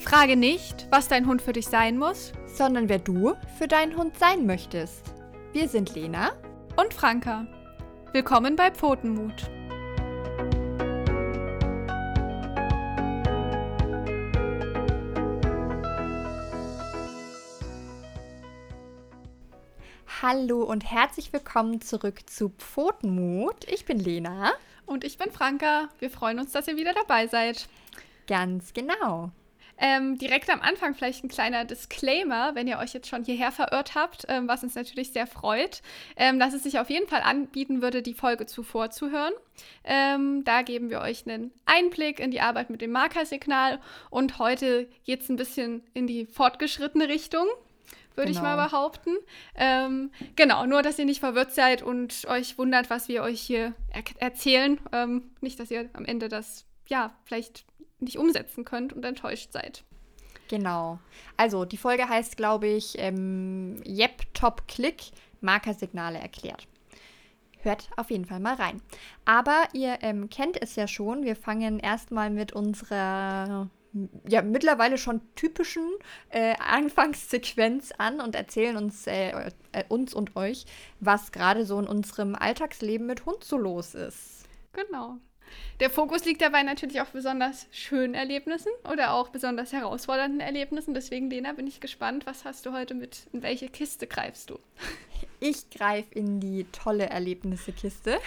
Frage nicht, was dein Hund für dich sein muss, sondern wer du für deinen Hund sein möchtest. Wir sind Lena und Franka. Willkommen bei Pfotenmut. Hallo und herzlich willkommen zurück zu Pfotenmut. Ich bin Lena. Und ich bin Franka. Wir freuen uns, dass ihr wieder dabei seid. Ganz genau. Ähm, direkt am Anfang vielleicht ein kleiner Disclaimer, wenn ihr euch jetzt schon hierher verirrt habt, ähm, was uns natürlich sehr freut, ähm, dass es sich auf jeden Fall anbieten würde, die Folge zuvor zu hören. Ähm, da geben wir euch einen Einblick in die Arbeit mit dem Markersignal und heute geht es ein bisschen in die fortgeschrittene Richtung würde genau. ich mal genau. behaupten. Ähm, genau, nur dass ihr nicht verwirrt seid und euch wundert, was wir euch hier er erzählen. Ähm, nicht, dass ihr am Ende das, ja, vielleicht nicht umsetzen könnt und enttäuscht seid. Genau. Also, die Folge heißt, glaube ich, ähm, Yep Top Click Markersignale erklärt. Hört auf jeden Fall mal rein. Aber ihr ähm, kennt es ja schon. Wir fangen erstmal mit unserer ja, mittlerweile schon typischen äh, Anfangssequenz an und erzählen uns, äh, äh, uns und euch, was gerade so in unserem Alltagsleben mit Hund so los ist. Genau. Der Fokus liegt dabei natürlich auf besonders schönen Erlebnissen oder auch besonders herausfordernden Erlebnissen. Deswegen, Lena, bin ich gespannt, was hast du heute mit, in welche Kiste greifst du? Ich greife in die tolle Erlebnisse-Kiste.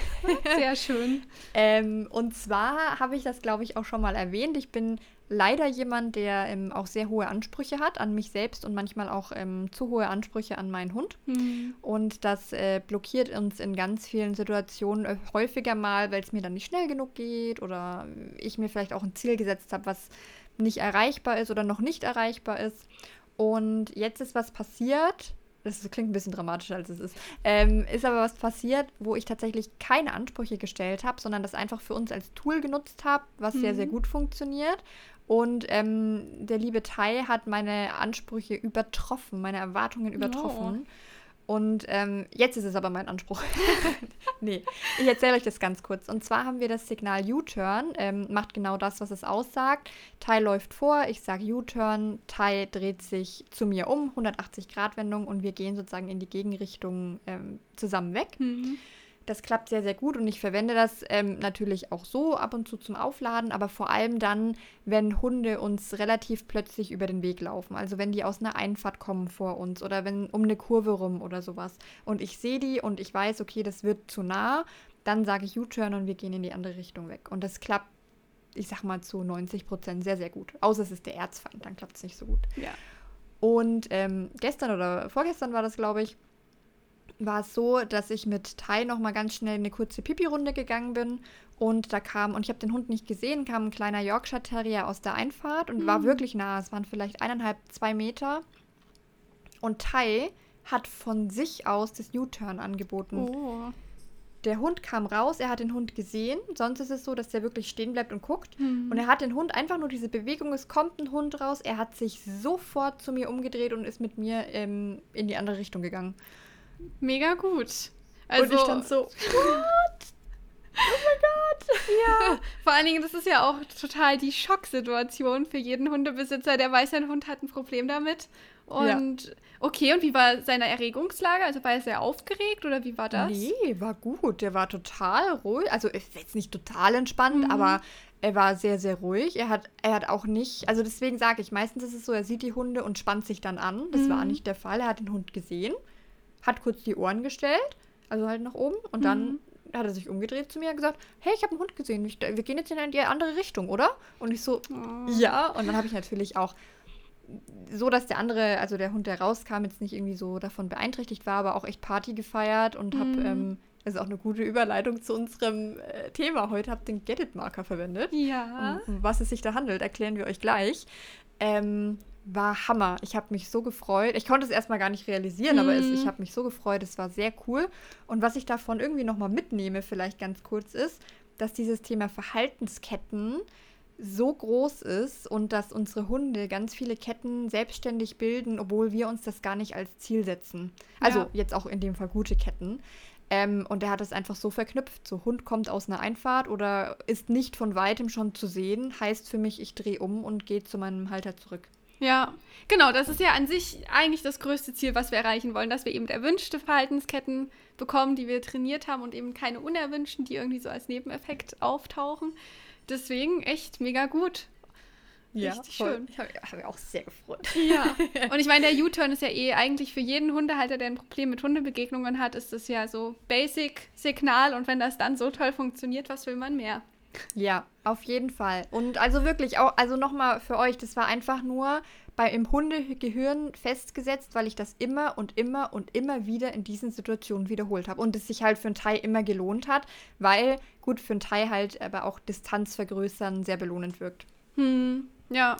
Sehr schön. ähm, und zwar habe ich das, glaube ich, auch schon mal erwähnt. Ich bin leider jemand, der ähm, auch sehr hohe Ansprüche hat an mich selbst und manchmal auch ähm, zu hohe Ansprüche an meinen Hund. Mhm. Und das äh, blockiert uns in ganz vielen Situationen äh, häufiger mal, weil es mir dann nicht schnell genug geht oder ich mir vielleicht auch ein Ziel gesetzt habe, was nicht erreichbar ist oder noch nicht erreichbar ist. Und jetzt ist was passiert, das klingt ein bisschen dramatischer, als es ist. Ähm, ist aber was passiert, wo ich tatsächlich keine Ansprüche gestellt habe, sondern das einfach für uns als Tool genutzt habe, was mhm. sehr, sehr mhm. gut funktioniert. Und ähm, der liebe Tai hat meine Ansprüche übertroffen, meine Erwartungen übertroffen. Oh. Und ähm, jetzt ist es aber mein Anspruch. nee, ich erzähle euch das ganz kurz. Und zwar haben wir das Signal U-Turn, ähm, macht genau das, was es aussagt. Tai läuft vor, ich sage U-Turn, Tai dreht sich zu mir um, 180-Grad-Wendung und wir gehen sozusagen in die Gegenrichtung ähm, zusammen weg. Mhm. Das klappt sehr, sehr gut und ich verwende das ähm, natürlich auch so ab und zu zum Aufladen, aber vor allem dann, wenn Hunde uns relativ plötzlich über den Weg laufen. Also wenn die aus einer Einfahrt kommen vor uns oder wenn um eine Kurve rum oder sowas. Und ich sehe die und ich weiß, okay, das wird zu nah, dann sage ich U-Turn und wir gehen in die andere Richtung weg. Und das klappt, ich sag mal, zu 90 Prozent sehr, sehr gut. Außer es ist der Erzfeind, dann klappt es nicht so gut. Ja. Und ähm, gestern oder vorgestern war das, glaube ich, war es so, dass ich mit Tai noch mal ganz schnell eine kurze Pipi-Runde gegangen bin und da kam, und ich habe den Hund nicht gesehen, kam ein kleiner Yorkshire Terrier aus der Einfahrt und mhm. war wirklich nah. Es waren vielleicht eineinhalb, zwei Meter. Und Tai hat von sich aus das U-Turn angeboten. Oh. Der Hund kam raus, er hat den Hund gesehen. Sonst ist es so, dass der wirklich stehen bleibt und guckt. Mhm. Und er hat den Hund einfach nur diese Bewegung, es kommt ein Hund raus. Er hat sich sofort zu mir umgedreht und ist mit mir ähm, in die andere Richtung gegangen. Mega gut. Also, und ich stand so, what? Oh mein Gott! Ja. Vor allen Dingen, das ist ja auch total die Schocksituation für jeden Hundebesitzer, der weiß, sein Hund hat ein Problem damit. Und ja. okay, und wie war seine Erregungslage? Also war er sehr aufgeregt oder wie war das? Nee, war gut. Der war total ruhig. Also ist jetzt nicht total entspannt, mhm. aber er war sehr, sehr ruhig. Er hat, er hat auch nicht, also deswegen sage ich, meistens ist es so, er sieht die Hunde und spannt sich dann an. Das mhm. war nicht der Fall. Er hat den Hund gesehen hat kurz die Ohren gestellt, also halt nach oben, und mhm. dann hat er sich umgedreht zu mir und gesagt, hey, ich habe einen Hund gesehen, ich, wir gehen jetzt in die andere Richtung, oder? Und ich so, oh. ja. Und dann habe ich natürlich auch so, dass der andere, also der Hund, der rauskam, jetzt nicht irgendwie so davon beeinträchtigt war, aber auch echt Party gefeiert und habe, mhm. ähm, das ist auch eine gute Überleitung zu unserem äh, Thema heute, habe den Get-It-Marker verwendet. Ja. Um, um was es sich da handelt, erklären wir euch gleich. Ähm, war Hammer. Ich habe mich so gefreut. Ich konnte es erstmal gar nicht realisieren, mhm. aber es, ich mhm. habe mich so gefreut. Es war sehr cool. Und was ich davon irgendwie nochmal mitnehme, vielleicht ganz kurz, ist, dass dieses Thema Verhaltensketten so groß ist und dass unsere Hunde ganz viele Ketten selbstständig bilden, obwohl wir uns das gar nicht als Ziel setzen. Also ja. jetzt auch in dem Fall gute Ketten. Ähm, und er hat es einfach so verknüpft. So, Hund kommt aus einer Einfahrt oder ist nicht von weitem schon zu sehen, heißt für mich, ich drehe um und gehe zu meinem Halter zurück. Ja, genau, das ist ja an sich eigentlich das größte Ziel, was wir erreichen wollen, dass wir eben erwünschte Verhaltensketten bekommen, die wir trainiert haben und eben keine unerwünschten, die irgendwie so als Nebeneffekt auftauchen. Deswegen echt mega gut. Ja, Richtig voll. schön. Ich habe hab mich auch sehr gefreut. Ja. Und ich meine, der U-Turn ist ja eh eigentlich für jeden Hundehalter, der ein Problem mit Hundebegegnungen hat, ist das ja so Basic-Signal. Und wenn das dann so toll funktioniert, was will man mehr? Ja, auf jeden Fall. Und also wirklich auch, also nochmal für euch, das war einfach nur bei im Hundegehirn festgesetzt, weil ich das immer und immer und immer wieder in diesen Situationen wiederholt habe. Und es sich halt für ein Thai immer gelohnt hat, weil gut für ein Thai halt aber auch Distanz vergrößern sehr belohnend wirkt. Hm, ja.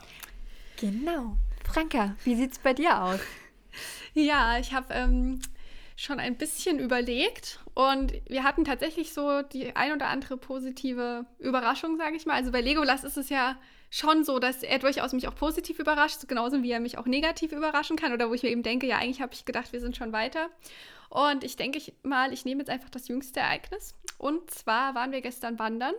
Genau. Franka, wie sieht's bei dir aus? Ja, ich habe ähm, schon ein bisschen überlegt und wir hatten tatsächlich so die ein oder andere positive Überraschung, sage ich mal. Also bei Legolas ist es ja schon so, dass er durchaus mich auch positiv überrascht, genauso wie er mich auch negativ überraschen kann oder wo ich mir eben denke, ja, eigentlich habe ich gedacht, wir sind schon weiter. Und ich denke mal, ich nehme jetzt einfach das jüngste Ereignis. Und zwar waren wir gestern wandern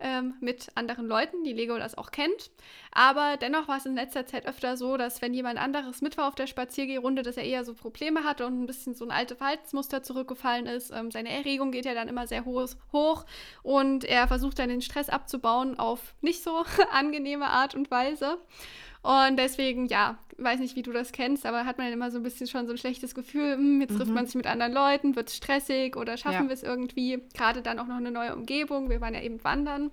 ähm, mit anderen Leuten, die Lego das auch kennt. Aber dennoch war es in letzter Zeit öfter so, dass wenn jemand anderes mit war auf der Spaziergehrunde, dass er eher so Probleme hatte und ein bisschen so ein altes Verhaltensmuster zurückgefallen ist. Ähm, seine Erregung geht ja dann immer sehr hoch, hoch und er versucht dann den Stress abzubauen auf nicht so angenehme Art und Weise. Und deswegen, ja, weiß nicht, wie du das kennst, aber hat man immer so ein bisschen schon so ein schlechtes Gefühl, hm, jetzt trifft mhm. man sich mit anderen Leuten, wird es stressig oder schaffen ja. wir es irgendwie. Gerade dann auch noch eine neue Umgebung. Wir waren ja eben wandern.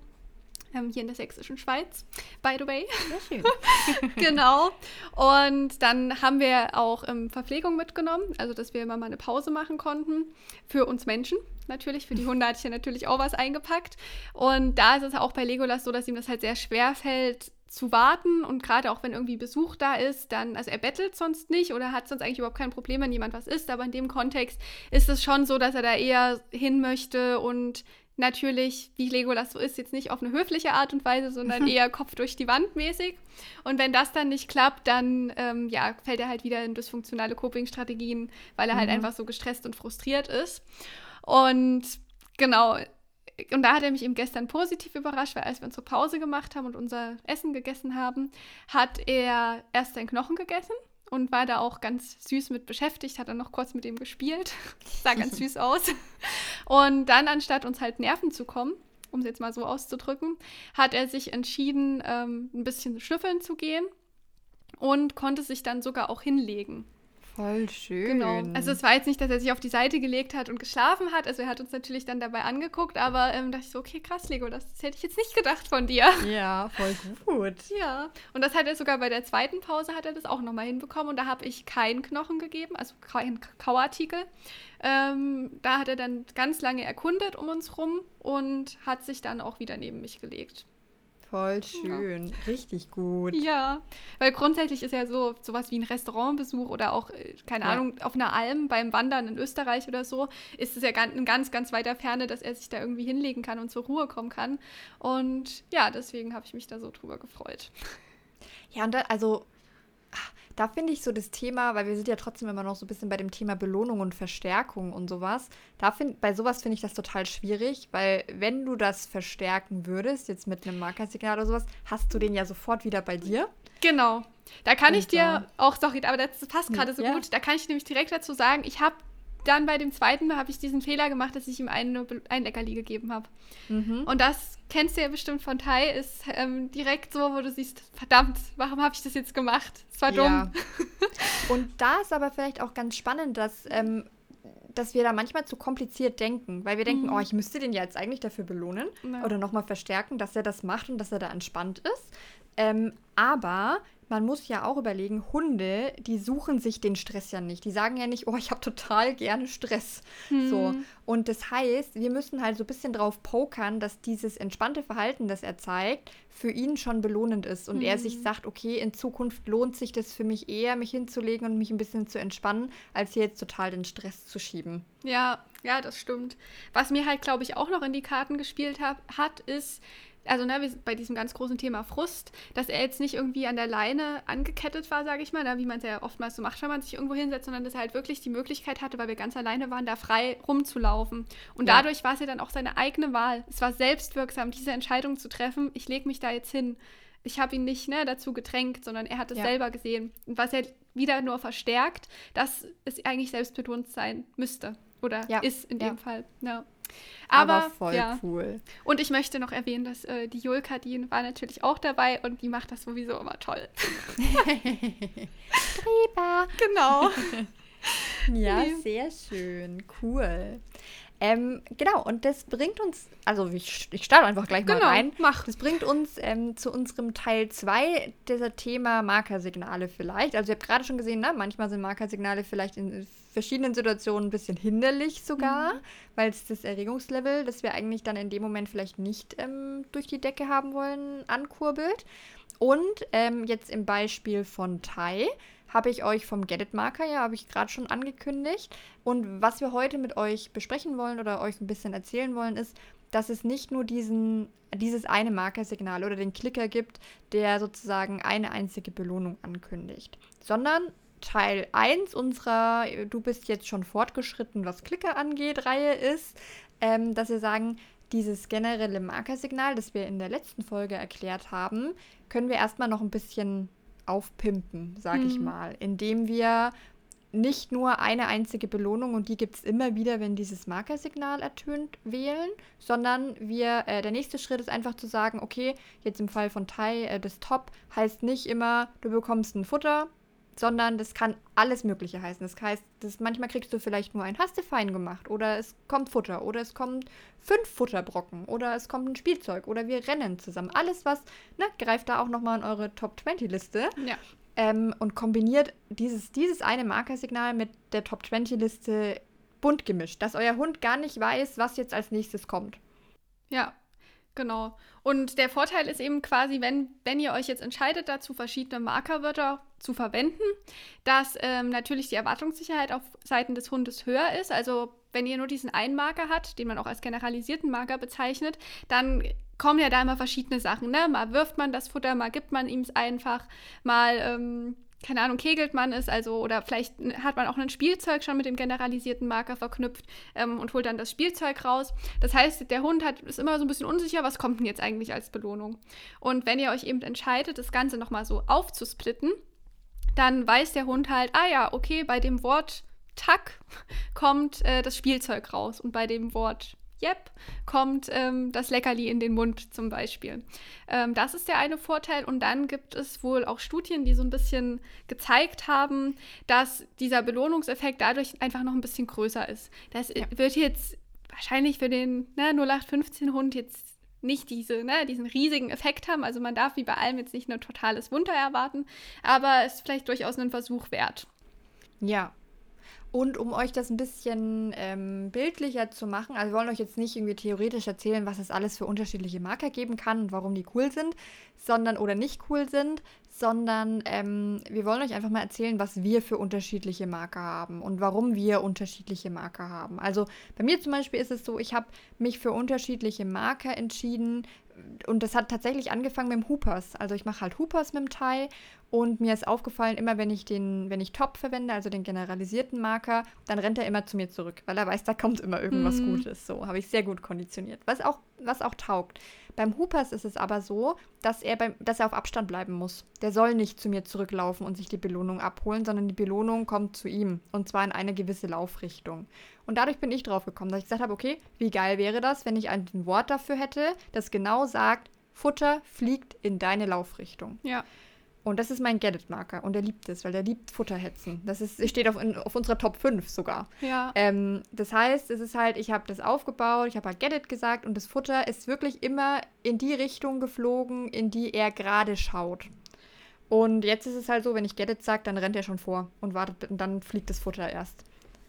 Ähm, hier in der sächsischen Schweiz, by the way. Sehr schön. genau. Und dann haben wir auch ähm, Verpflegung mitgenommen, also dass wir immer mal eine Pause machen konnten. Für uns Menschen natürlich. Für die Hunde hatte ich ja natürlich auch was eingepackt. Und da ist es auch bei Legolas so, dass ihm das halt sehr schwer fällt, zu warten und gerade auch wenn irgendwie Besuch da ist, dann, also er bettelt sonst nicht oder hat sonst eigentlich überhaupt kein Problem, wenn jemand was isst, aber in dem Kontext ist es schon so, dass er da eher hin möchte und natürlich, wie Legolas so ist, jetzt nicht auf eine höfliche Art und Weise, sondern eher Kopf durch die Wand mäßig. Und wenn das dann nicht klappt, dann ähm, ja, fällt er halt wieder in dysfunktionale Coping-Strategien, weil er halt mhm. halt einfach so gestresst und frustriert ist. Und genau, und da hat er mich eben gestern positiv überrascht, weil als wir unsere Pause gemacht haben und unser Essen gegessen haben, hat er erst seinen Knochen gegessen und war da auch ganz süß mit beschäftigt, hat dann noch kurz mit ihm gespielt. Sah ganz süß aus. Und dann, anstatt uns halt nerven zu kommen, um es jetzt mal so auszudrücken, hat er sich entschieden, ähm, ein bisschen schnüffeln zu gehen und konnte sich dann sogar auch hinlegen. Voll schön. Genau. Also es war jetzt nicht, dass er sich auf die Seite gelegt hat und geschlafen hat. Also er hat uns natürlich dann dabei angeguckt, aber ähm, dachte ich so, okay, krass, Lego, das, das, hätte ich jetzt nicht gedacht von dir. Ja, voll gut. Ja. Und das hat er sogar bei der zweiten Pause hat er das auch nochmal hinbekommen und da habe ich keinen Knochen gegeben, also keinen Kauartikel. Ähm, da hat er dann ganz lange erkundet um uns rum und hat sich dann auch wieder neben mich gelegt. Voll schön, ja. richtig gut. Ja, weil grundsätzlich ist ja so sowas wie ein Restaurantbesuch oder auch, äh, keine ja. Ahnung, auf einer Alm beim Wandern in Österreich oder so, ist es ja in ganz, ganz weiter Ferne, dass er sich da irgendwie hinlegen kann und zur Ruhe kommen kann. Und ja, deswegen habe ich mich da so drüber gefreut. Ja, und da, also da finde ich so das Thema, weil wir sind ja trotzdem immer noch so ein bisschen bei dem Thema Belohnung und Verstärkung und sowas. Da find, bei sowas finde ich das total schwierig, weil wenn du das verstärken würdest, jetzt mit einem Markersignal oder sowas, hast du den ja sofort wieder bei dir. Genau. Da kann und ich dir auch, sorry, aber das passt gerade so ja. gut, da kann ich nämlich direkt dazu sagen, ich habe dann bei dem zweiten Mal habe ich diesen Fehler gemacht, dass ich ihm ein, ein Leckerli gegeben habe. Mhm. Und das kennst du ja bestimmt von Tai, ist ähm, direkt so, wo du siehst, verdammt, warum habe ich das jetzt gemacht? Es war dumm. Ja. Und da ist aber vielleicht auch ganz spannend, dass, ähm, dass wir da manchmal zu kompliziert denken, weil wir denken, mhm. oh, ich müsste den ja jetzt eigentlich dafür belohnen ja. oder nochmal verstärken, dass er das macht und dass er da entspannt ist. Ähm, aber man muss ja auch überlegen, Hunde, die suchen sich den Stress ja nicht. Die sagen ja nicht, oh, ich habe total gerne Stress. Hm. So. Und das heißt, wir müssen halt so ein bisschen drauf pokern, dass dieses entspannte Verhalten, das er zeigt, für ihn schon belohnend ist. Und hm. er sich sagt, okay, in Zukunft lohnt sich das für mich eher, mich hinzulegen und mich ein bisschen zu entspannen, als hier jetzt total den Stress zu schieben. Ja, ja, das stimmt. Was mir halt, glaube ich, auch noch in die Karten gespielt hab, hat, ist, also ne, bei diesem ganz großen Thema Frust, dass er jetzt nicht irgendwie an der Leine angekettet war, sage ich mal, ne, wie man es ja oftmals so macht, wenn man sich irgendwo hinsetzt, sondern dass er halt wirklich die Möglichkeit hatte, weil wir ganz alleine waren, da frei rumzulaufen. Und ja. dadurch war es ja dann auch seine eigene Wahl. Es war selbstwirksam, diese Entscheidung zu treffen, ich lege mich da jetzt hin. Ich habe ihn nicht ne, dazu gedrängt, sondern er hat es ja. selber gesehen. Und was er wieder nur verstärkt, dass es eigentlich selbstbetont sein müsste. Oder ja. ist in dem Fall. Ja. Aber, Aber voll ja. cool. Und ich möchte noch erwähnen, dass äh, die Julka, die war natürlich auch dabei und die macht das sowieso immer toll. Streber. Genau. ja, nee. sehr schön. Cool. Ähm, genau, und das bringt uns, also ich, ich starte einfach gleich genau, mal rein. Mach. Das bringt uns ähm, zu unserem Teil 2 dieser Thema Markersignale vielleicht. Also ihr habt gerade schon gesehen, ne? manchmal sind Markersignale vielleicht in verschiedenen Situationen ein bisschen hinderlich sogar, mhm. weil es das Erregungslevel, das wir eigentlich dann in dem Moment vielleicht nicht ähm, durch die Decke haben wollen, ankurbelt. Und ähm, jetzt im Beispiel von Tai habe ich euch vom Get It Marker, ja, habe ich gerade schon angekündigt. Und was wir heute mit euch besprechen wollen oder euch ein bisschen erzählen wollen, ist, dass es nicht nur diesen, dieses eine Markersignal oder den Klicker gibt, der sozusagen eine einzige Belohnung ankündigt, sondern Teil 1 unserer Du bist jetzt schon fortgeschritten, was Klicker angeht, Reihe ist, ähm, dass wir sagen, dieses generelle Markersignal, das wir in der letzten Folge erklärt haben, können wir erstmal noch ein bisschen aufpimpen, sag mhm. ich mal, indem wir nicht nur eine einzige Belohnung und die gibt es immer wieder, wenn dieses Markersignal ertönt, wählen, sondern wir, äh, der nächste Schritt ist einfach zu sagen, okay, jetzt im Fall von Tai, äh, das Top heißt nicht immer, du bekommst ein Futter, sondern das kann alles Mögliche heißen. Das heißt, das, manchmal kriegst du vielleicht nur ein Hast fein gemacht oder es kommt Futter oder es kommt fünf Futterbrocken oder es kommt ein Spielzeug oder wir rennen zusammen. Alles was, ne, greift da auch nochmal in eure Top 20 Liste. Ja. Ähm, und kombiniert dieses, dieses eine Markersignal mit der Top 20 Liste bunt gemischt, dass euer Hund gar nicht weiß, was jetzt als nächstes kommt. Ja, Genau. Und der Vorteil ist eben quasi, wenn, wenn ihr euch jetzt entscheidet, dazu verschiedene Markerwörter zu verwenden, dass ähm, natürlich die Erwartungssicherheit auf Seiten des Hundes höher ist. Also wenn ihr nur diesen einen Marker habt, den man auch als generalisierten Marker bezeichnet, dann kommen ja da immer verschiedene Sachen. Ne? Mal wirft man das Futter, mal gibt man ihm es einfach, mal ähm, keine Ahnung, kegelt man es, also oder vielleicht hat man auch ein Spielzeug schon mit dem generalisierten Marker verknüpft ähm, und holt dann das Spielzeug raus. Das heißt, der Hund hat, ist immer so ein bisschen unsicher, was kommt denn jetzt eigentlich als Belohnung. Und wenn ihr euch eben entscheidet, das Ganze nochmal so aufzusplitten, dann weiß der Hund halt, ah ja, okay, bei dem Wort Tack kommt äh, das Spielzeug raus und bei dem Wort yep, kommt ähm, das Leckerli in den Mund zum Beispiel. Ähm, das ist der eine Vorteil. Und dann gibt es wohl auch Studien, die so ein bisschen gezeigt haben, dass dieser Belohnungseffekt dadurch einfach noch ein bisschen größer ist. Das ja. wird jetzt wahrscheinlich für den ne, 0815-Hund jetzt nicht diese, ne, diesen riesigen Effekt haben. Also man darf wie bei allem jetzt nicht ein totales Wunder erwarten, aber es ist vielleicht durchaus einen Versuch wert. Ja, und um euch das ein bisschen ähm, bildlicher zu machen, also wir wollen euch jetzt nicht irgendwie theoretisch erzählen, was es alles für unterschiedliche Marker geben kann und warum die cool sind, sondern oder nicht cool sind, sondern ähm, wir wollen euch einfach mal erzählen, was wir für unterschiedliche Marker haben und warum wir unterschiedliche Marker haben. Also bei mir zum Beispiel ist es so, ich habe mich für unterschiedliche Marker entschieden, und das hat tatsächlich angefangen mit dem Hoopers. Also ich mache halt Hoopers mit dem Thai und mir ist aufgefallen, immer wenn ich den, wenn ich Top verwende, also den generalisierten Marker, dann rennt er immer zu mir zurück, weil er weiß, da kommt immer irgendwas mhm. Gutes. So habe ich sehr gut konditioniert. Was auch, was auch taugt. Beim Hoopers ist es aber so, dass er, beim, dass er auf Abstand bleiben muss. Der soll nicht zu mir zurücklaufen und sich die Belohnung abholen, sondern die Belohnung kommt zu ihm. Und zwar in eine gewisse Laufrichtung. Und dadurch bin ich drauf gekommen, dass ich gesagt habe, okay, wie geil wäre das, wenn ich ein Wort dafür hätte, das genau sagt, Futter fliegt in deine Laufrichtung. Ja. Und das ist mein Get-It-Marker. Und er liebt es, weil er liebt Futterhetzen. Das ist, steht auf, in, auf unserer Top 5 sogar. Ja. Ähm, das heißt, es ist halt, ich habe das aufgebaut, ich habe halt Get-It gesagt und das Futter ist wirklich immer in die Richtung geflogen, in die er gerade schaut. Und jetzt ist es halt so, wenn ich Get-It sage, dann rennt er schon vor und wartet und dann fliegt das Futter erst.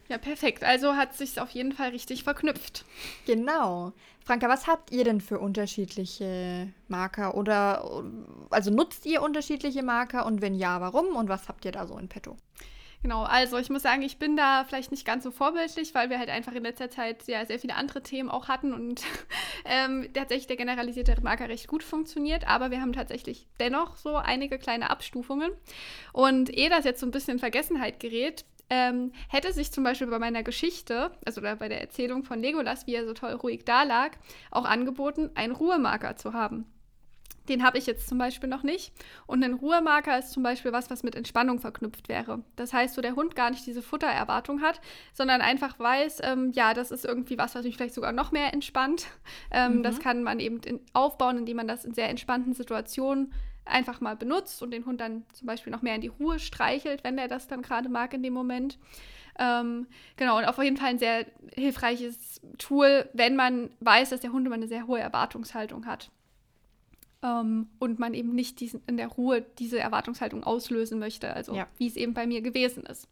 Ja, perfekt. Also hat sich auf jeden Fall richtig verknüpft. Genau. Franka, was habt ihr denn für unterschiedliche Marker? Oder also nutzt ihr unterschiedliche Marker und wenn ja, warum? Und was habt ihr da so in petto? Genau, also ich muss sagen, ich bin da vielleicht nicht ganz so vorbildlich, weil wir halt einfach in letzter Zeit ja sehr viele andere Themen auch hatten und ähm, tatsächlich der generalisierte Marker recht gut funktioniert, aber wir haben tatsächlich dennoch so einige kleine Abstufungen. Und ehe das jetzt so ein bisschen in Vergessenheit gerät, ähm, hätte sich zum Beispiel bei meiner Geschichte, also bei der Erzählung von Legolas, wie er so toll ruhig dalag, auch angeboten, einen Ruhemarker zu haben. Den habe ich jetzt zum Beispiel noch nicht. Und ein Ruhemarker ist zum Beispiel was, was mit Entspannung verknüpft wäre. Das heißt, wo der Hund gar nicht diese Futtererwartung hat, sondern einfach weiß, ähm, ja, das ist irgendwie was, was mich vielleicht sogar noch mehr entspannt. Ähm, mhm. Das kann man eben aufbauen, indem man das in sehr entspannten Situationen einfach mal benutzt und den Hund dann zum Beispiel noch mehr in die Ruhe streichelt, wenn er das dann gerade mag in dem Moment. Ähm, genau, und auf jeden Fall ein sehr hilfreiches Tool, wenn man weiß, dass der Hund immer eine sehr hohe Erwartungshaltung hat. Ähm, und man eben nicht diesen, in der Ruhe diese Erwartungshaltung auslösen möchte, also ja. wie es eben bei mir gewesen ist.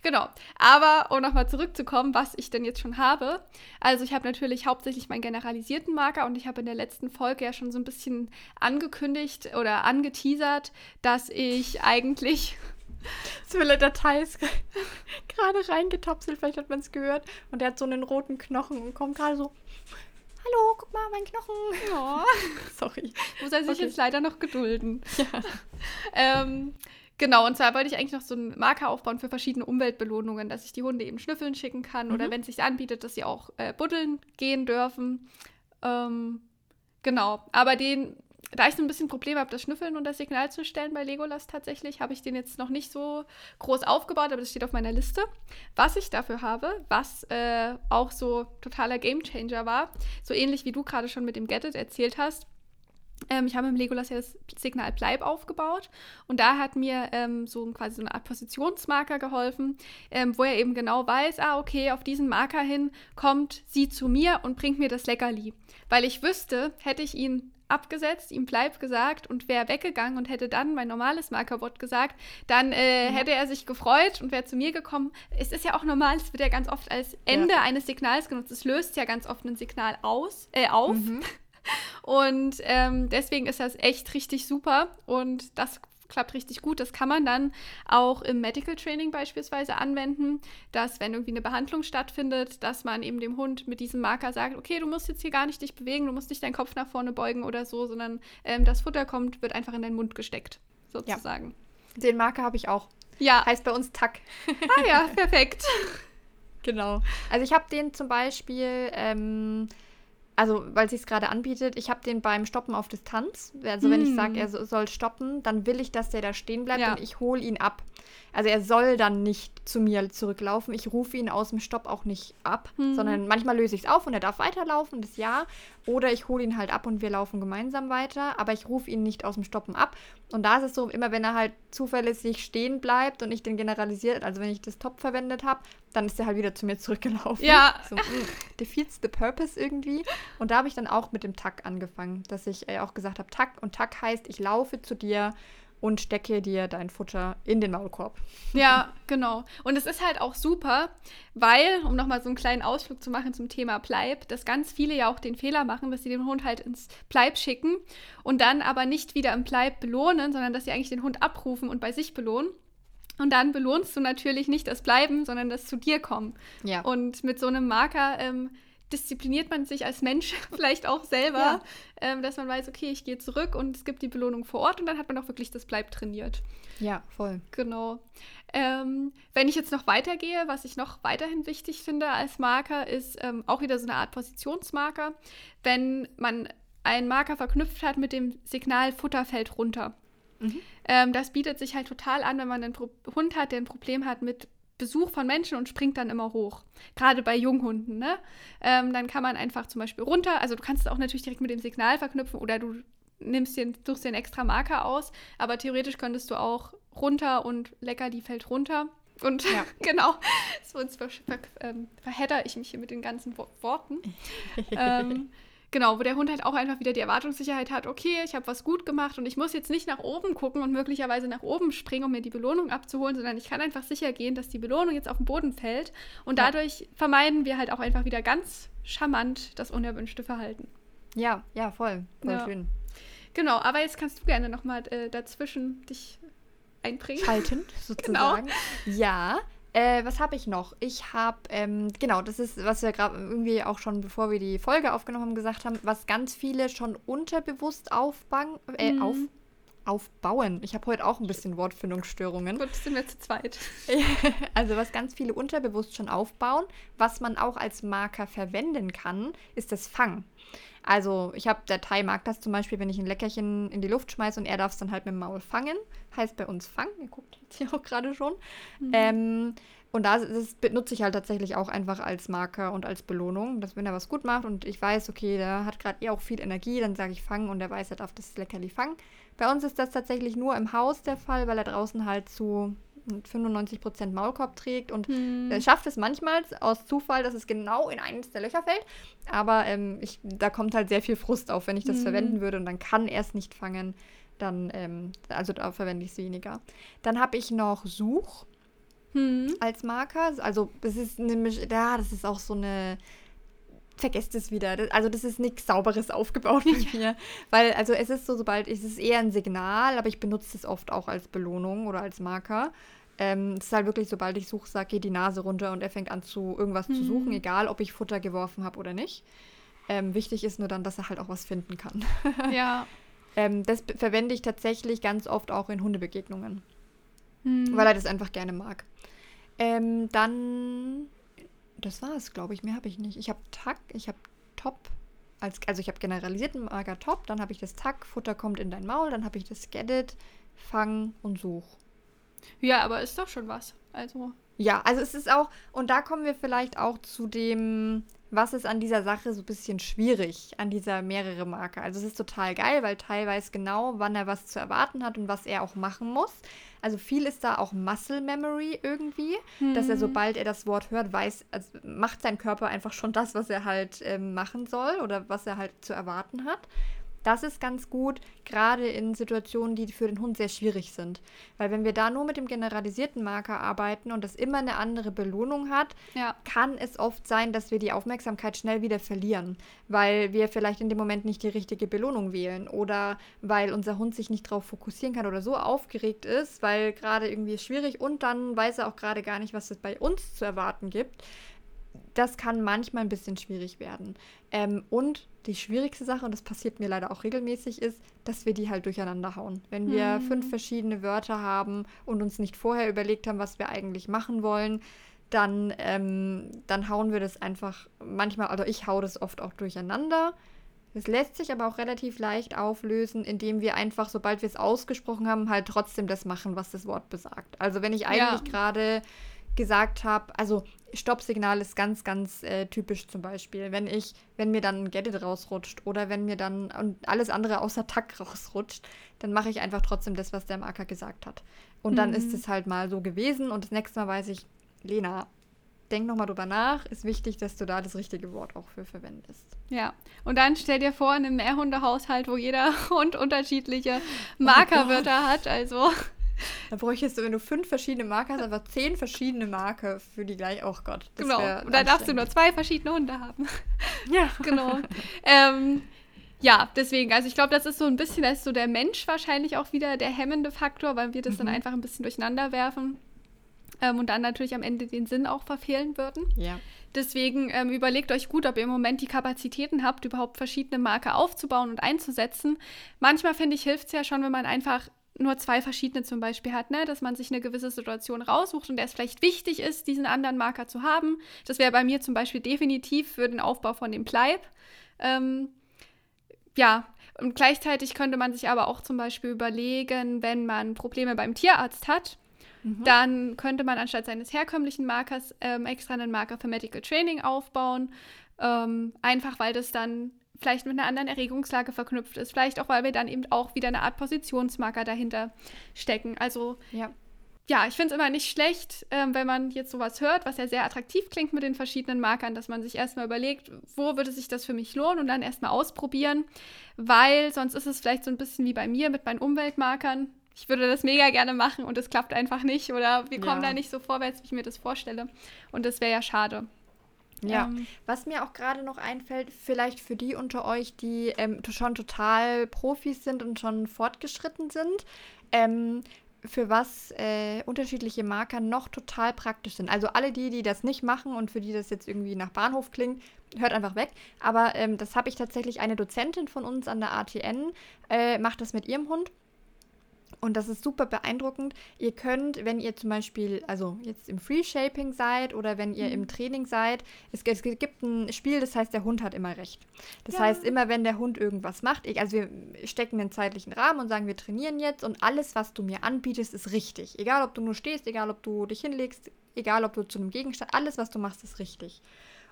Genau, aber um nochmal zurückzukommen, was ich denn jetzt schon habe. Also ich habe natürlich hauptsächlich meinen generalisierten Marker und ich habe in der letzten Folge ja schon so ein bisschen angekündigt oder angeteasert, dass ich eigentlich so viele Details gerade reingetopselt, vielleicht hat man es gehört. Und der hat so einen roten Knochen und kommt gerade so hallo, guck mal, mein Knochen. Oh. Sorry. Muss er sich okay. jetzt leider noch gedulden. Ja. ähm, genau, und zwar wollte ich eigentlich noch so einen Marker aufbauen für verschiedene Umweltbelohnungen, dass ich die Hunde eben schnüffeln schicken kann mhm. oder wenn es sich anbietet, dass sie auch äh, buddeln gehen dürfen. Ähm, genau, aber den da ich so ein bisschen Probleme habe, das Schnüffeln und das Signal zu stellen bei Legolas tatsächlich, habe ich den jetzt noch nicht so groß aufgebaut, aber das steht auf meiner Liste. Was ich dafür habe, was äh, auch so totaler Gamechanger war, so ähnlich wie du gerade schon mit dem Get It erzählt hast, ähm, ich habe im Legolas ja das Signal Bleib aufgebaut und da hat mir ähm, so quasi so eine Art Positionsmarker geholfen, ähm, wo er eben genau weiß, ah, okay, auf diesen Marker hin kommt sie zu mir und bringt mir das Leckerli. Weil ich wüsste, hätte ich ihn abgesetzt, ihm bleib gesagt und wäre weggegangen und hätte dann mein normales Markerwort gesagt, dann äh, ja. hätte er sich gefreut und wäre zu mir gekommen. Es ist ja auch normal, es wird ja ganz oft als Ende ja. eines Signals genutzt. Es löst ja ganz oft ein Signal aus, äh, auf. Mhm. Und ähm, deswegen ist das echt richtig super. Und das klappt richtig gut. Das kann man dann auch im Medical Training beispielsweise anwenden, dass wenn irgendwie eine Behandlung stattfindet, dass man eben dem Hund mit diesem Marker sagt, okay, du musst jetzt hier gar nicht dich bewegen, du musst nicht deinen Kopf nach vorne beugen oder so, sondern ähm, das Futter kommt, wird einfach in deinen Mund gesteckt, sozusagen. Ja. Den Marker habe ich auch. Ja. Heißt bei uns Tack. Ah ja, perfekt. genau. Also ich habe den zum Beispiel ähm, also weil sie es gerade anbietet, ich habe den beim Stoppen auf Distanz. Also wenn ich sage, hm. er soll stoppen, dann will ich, dass der da stehen bleibt ja. und ich hole ihn ab. Also er soll dann nicht zu mir zurücklaufen. Ich rufe ihn aus dem Stopp auch nicht ab, mhm. sondern manchmal löse ich es auf und er darf weiterlaufen, das ja. Oder ich hole ihn halt ab und wir laufen gemeinsam weiter, aber ich rufe ihn nicht aus dem Stoppen ab. Und da ist es so, immer wenn er halt zuverlässig stehen bleibt und ich den generalisiert, also wenn ich das Top verwendet habe, dann ist er halt wieder zu mir zurückgelaufen. Ja. So, mh, hm, defeats the purpose irgendwie. Und da habe ich dann auch mit dem Tack angefangen, dass ich äh, auch gesagt habe, Tack und Tack heißt, ich laufe zu dir und stecke dir dein Futter in den Maulkorb. Ja, genau. Und es ist halt auch super, weil, um nochmal so einen kleinen Ausflug zu machen zum Thema Bleib, dass ganz viele ja auch den Fehler machen, dass sie den Hund halt ins Bleib schicken und dann aber nicht wieder im Bleib belohnen, sondern dass sie eigentlich den Hund abrufen und bei sich belohnen. Und dann belohnst du natürlich nicht das Bleiben, sondern das zu dir kommen. Ja. Und mit so einem Marker ähm, diszipliniert man sich als Mensch vielleicht auch selber, ja. ähm, dass man weiß, okay, ich gehe zurück und es gibt die Belohnung vor Ort und dann hat man auch wirklich das Bleib trainiert. Ja, voll. Genau. Ähm, wenn ich jetzt noch weitergehe, was ich noch weiterhin wichtig finde als Marker, ist ähm, auch wieder so eine Art Positionsmarker, wenn man einen Marker verknüpft hat mit dem Signal Futter fällt runter. Mhm. Ähm, das bietet sich halt total an, wenn man einen Pro Hund hat, der ein Problem hat mit Besuch von Menschen und springt dann immer hoch. Gerade bei Junghunden, ne? Ähm, dann kann man einfach zum Beispiel runter, also du kannst es auch natürlich direkt mit dem Signal verknüpfen oder du nimmst den, suchst den extra Marker aus, aber theoretisch könntest du auch runter und lecker, die fällt runter. Und ja. genau, sonst ver, ver, ähm, verhedder ich mich hier mit den ganzen Worten. ähm, Genau, wo der Hund halt auch einfach wieder die Erwartungssicherheit hat, okay, ich habe was gut gemacht und ich muss jetzt nicht nach oben gucken und möglicherweise nach oben springen, um mir die Belohnung abzuholen, sondern ich kann einfach sicher gehen, dass die Belohnung jetzt auf den Boden fällt. Und dadurch ja. vermeiden wir halt auch einfach wieder ganz charmant das unerwünschte Verhalten. Ja, ja, voll. Voll ja. schön. Genau, aber jetzt kannst du gerne nochmal äh, dazwischen dich einbringen. Schalten, sozusagen. Genau. Ja. Äh, was habe ich noch? Ich habe, ähm, genau, das ist, was wir gerade irgendwie auch schon, bevor wir die Folge aufgenommen haben, gesagt haben, was ganz viele schon unterbewusst aufbauen, äh, mhm. auf, aufbauen. Ich habe heute auch ein bisschen Wortfindungsstörungen. Gut, sind wir zu zweit. also was ganz viele unterbewusst schon aufbauen, was man auch als Marker verwenden kann, ist das Fang. Also ich habe, der Thai mag das zum Beispiel, wenn ich ein Leckerchen in die Luft schmeiße und er darf es dann halt mit dem Maul fangen. Heißt bei uns Fang. Ihr guckt jetzt hier auch gerade schon. Mhm. Ähm, und das, das benutze ich halt tatsächlich auch einfach als Marker und als Belohnung, dass wenn er was gut macht und ich weiß, okay, der hat gerade eh auch viel Energie, dann sage ich fangen und er weiß, er darf das Leckerli fangen. Bei uns ist das tatsächlich nur im Haus der Fall, weil er draußen halt zu 95% Maulkorb trägt und hm. er schafft es manchmal aus Zufall, dass es genau in eines der Löcher fällt. Aber ähm, ich, da kommt halt sehr viel Frust auf, wenn ich das hm. verwenden würde und dann kann er es nicht fangen. Dann, ähm, also da verwende ich es weniger. Dann habe ich noch Such hm. als Marker. Also das ist nämlich, ja, das ist auch so eine vergesst es wieder. Also das ist nichts Sauberes aufgebaut mit mir. Weil, also es ist so, sobald, es ist eher ein Signal, aber ich benutze es oft auch als Belohnung oder als Marker. Ähm, es ist halt wirklich, sobald ich suche, sag, geht die Nase runter und er fängt an zu irgendwas mhm. zu suchen, egal ob ich Futter geworfen habe oder nicht. Ähm, wichtig ist nur dann, dass er halt auch was finden kann. ja. ähm, das verwende ich tatsächlich ganz oft auch in Hundebegegnungen. Mhm. Weil er das einfach gerne mag. Ähm, dann, das war es, glaube ich. Mehr habe ich nicht. Ich habe Tack, ich habe Top. Als, also ich habe generalisierten Marker Top, dann habe ich das Tack, Futter kommt in dein Maul, dann habe ich das Get it, Fang und Such. Ja, aber ist doch schon was. Also. Ja, also es ist auch, und da kommen wir vielleicht auch zu dem, was ist an dieser Sache so ein bisschen schwierig, an dieser mehrere Marker. Also es ist total geil, weil teilweise genau, wann er was zu erwarten hat und was er auch machen muss. Also viel ist da auch Muscle Memory irgendwie, hm. dass er, mhm. sobald er das Wort hört, weiß, also macht sein Körper einfach schon das, was er halt ähm, machen soll oder was er halt zu erwarten hat. Das ist ganz gut, gerade in Situationen, die für den Hund sehr schwierig sind. Weil wenn wir da nur mit dem generalisierten Marker arbeiten und das immer eine andere Belohnung hat, ja. kann es oft sein, dass wir die Aufmerksamkeit schnell wieder verlieren, weil wir vielleicht in dem Moment nicht die richtige Belohnung wählen oder weil unser Hund sich nicht darauf fokussieren kann oder so aufgeregt ist, weil gerade irgendwie ist schwierig und dann weiß er auch gerade gar nicht, was es bei uns zu erwarten gibt das kann manchmal ein bisschen schwierig werden. Ähm, und die schwierigste Sache, und das passiert mir leider auch regelmäßig, ist, dass wir die halt durcheinander hauen. Wenn wir hm. fünf verschiedene Wörter haben und uns nicht vorher überlegt haben, was wir eigentlich machen wollen, dann, ähm, dann hauen wir das einfach manchmal, also ich hau das oft auch durcheinander. Es lässt sich aber auch relativ leicht auflösen, indem wir einfach, sobald wir es ausgesprochen haben, halt trotzdem das machen, was das Wort besagt. Also wenn ich eigentlich ja. gerade gesagt habe, also Stoppsignal ist ganz, ganz äh, typisch zum Beispiel. Wenn ich, wenn mir dann ein Get rausrutscht oder wenn mir dann und alles andere außer Tack rausrutscht, dann mache ich einfach trotzdem das, was der Marker gesagt hat. Und mhm. dann ist es halt mal so gewesen und das nächste Mal weiß ich, Lena, denk nochmal drüber nach. Ist wichtig, dass du da das richtige Wort auch für verwendest. Ja, und dann stell dir vor, in einem Mehrhundehaushalt, wo jeder Hund unterschiedliche oh Markerwörter oh hat, also da bräuchtest du, wenn du fünf verschiedene Marker hast, einfach zehn verschiedene Marker für die gleich. Oh Gott. genau. Und da darfst du nur zwei verschiedene Hunde haben. Ja. genau. ähm, ja, deswegen, also ich glaube, das ist so ein bisschen, da ist so der Mensch wahrscheinlich auch wieder der hemmende Faktor, weil wir das mhm. dann einfach ein bisschen durcheinander werfen ähm, und dann natürlich am Ende den Sinn auch verfehlen würden. Ja. Deswegen ähm, überlegt euch gut, ob ihr im Moment die Kapazitäten habt, überhaupt verschiedene Marker aufzubauen und einzusetzen. Manchmal finde ich, hilft es ja schon, wenn man einfach nur zwei verschiedene zum Beispiel hat, ne? dass man sich eine gewisse Situation raussucht und der es vielleicht wichtig ist, diesen anderen Marker zu haben. Das wäre bei mir zum Beispiel definitiv für den Aufbau von dem Bleib. Ähm, ja, und gleichzeitig könnte man sich aber auch zum Beispiel überlegen, wenn man Probleme beim Tierarzt hat, mhm. dann könnte man anstatt seines herkömmlichen Markers ähm, extra einen Marker für Medical Training aufbauen. Ähm, einfach weil das dann vielleicht mit einer anderen Erregungslage verknüpft ist. Vielleicht auch, weil wir dann eben auch wieder eine Art Positionsmarker dahinter stecken. Also ja. Ja, ich finde es immer nicht schlecht, ähm, wenn man jetzt sowas hört, was ja sehr attraktiv klingt mit den verschiedenen Markern, dass man sich erstmal überlegt, wo würde sich das für mich lohnen und dann erstmal ausprobieren, weil sonst ist es vielleicht so ein bisschen wie bei mir mit meinen Umweltmarkern. Ich würde das mega gerne machen und es klappt einfach nicht oder wir kommen ja. da nicht so vorwärts, wie ich mir das vorstelle. Und das wäre ja schade. Ja, ähm, was mir auch gerade noch einfällt, vielleicht für die unter euch, die ähm, schon total Profis sind und schon fortgeschritten sind, ähm, für was äh, unterschiedliche Marker noch total praktisch sind. Also alle die, die das nicht machen und für die das jetzt irgendwie nach Bahnhof klingt, hört einfach weg. Aber ähm, das habe ich tatsächlich eine Dozentin von uns an der ATN, äh, macht das mit ihrem Hund. Und das ist super beeindruckend. Ihr könnt, wenn ihr zum Beispiel, also jetzt im Free Shaping seid oder wenn ihr mhm. im Training seid, es, es, gibt ein Spiel, das heißt, der Hund hat immer recht. Das ja. heißt, immer wenn der Hund irgendwas macht, ich, also wir stecken einen zeitlichen Rahmen und sagen, wir trainieren jetzt und alles, was du mir anbietest, ist richtig. Egal, ob du nur stehst, egal, ob du dich hinlegst, egal, ob du zu einem Gegenstand, alles, was du machst, ist richtig.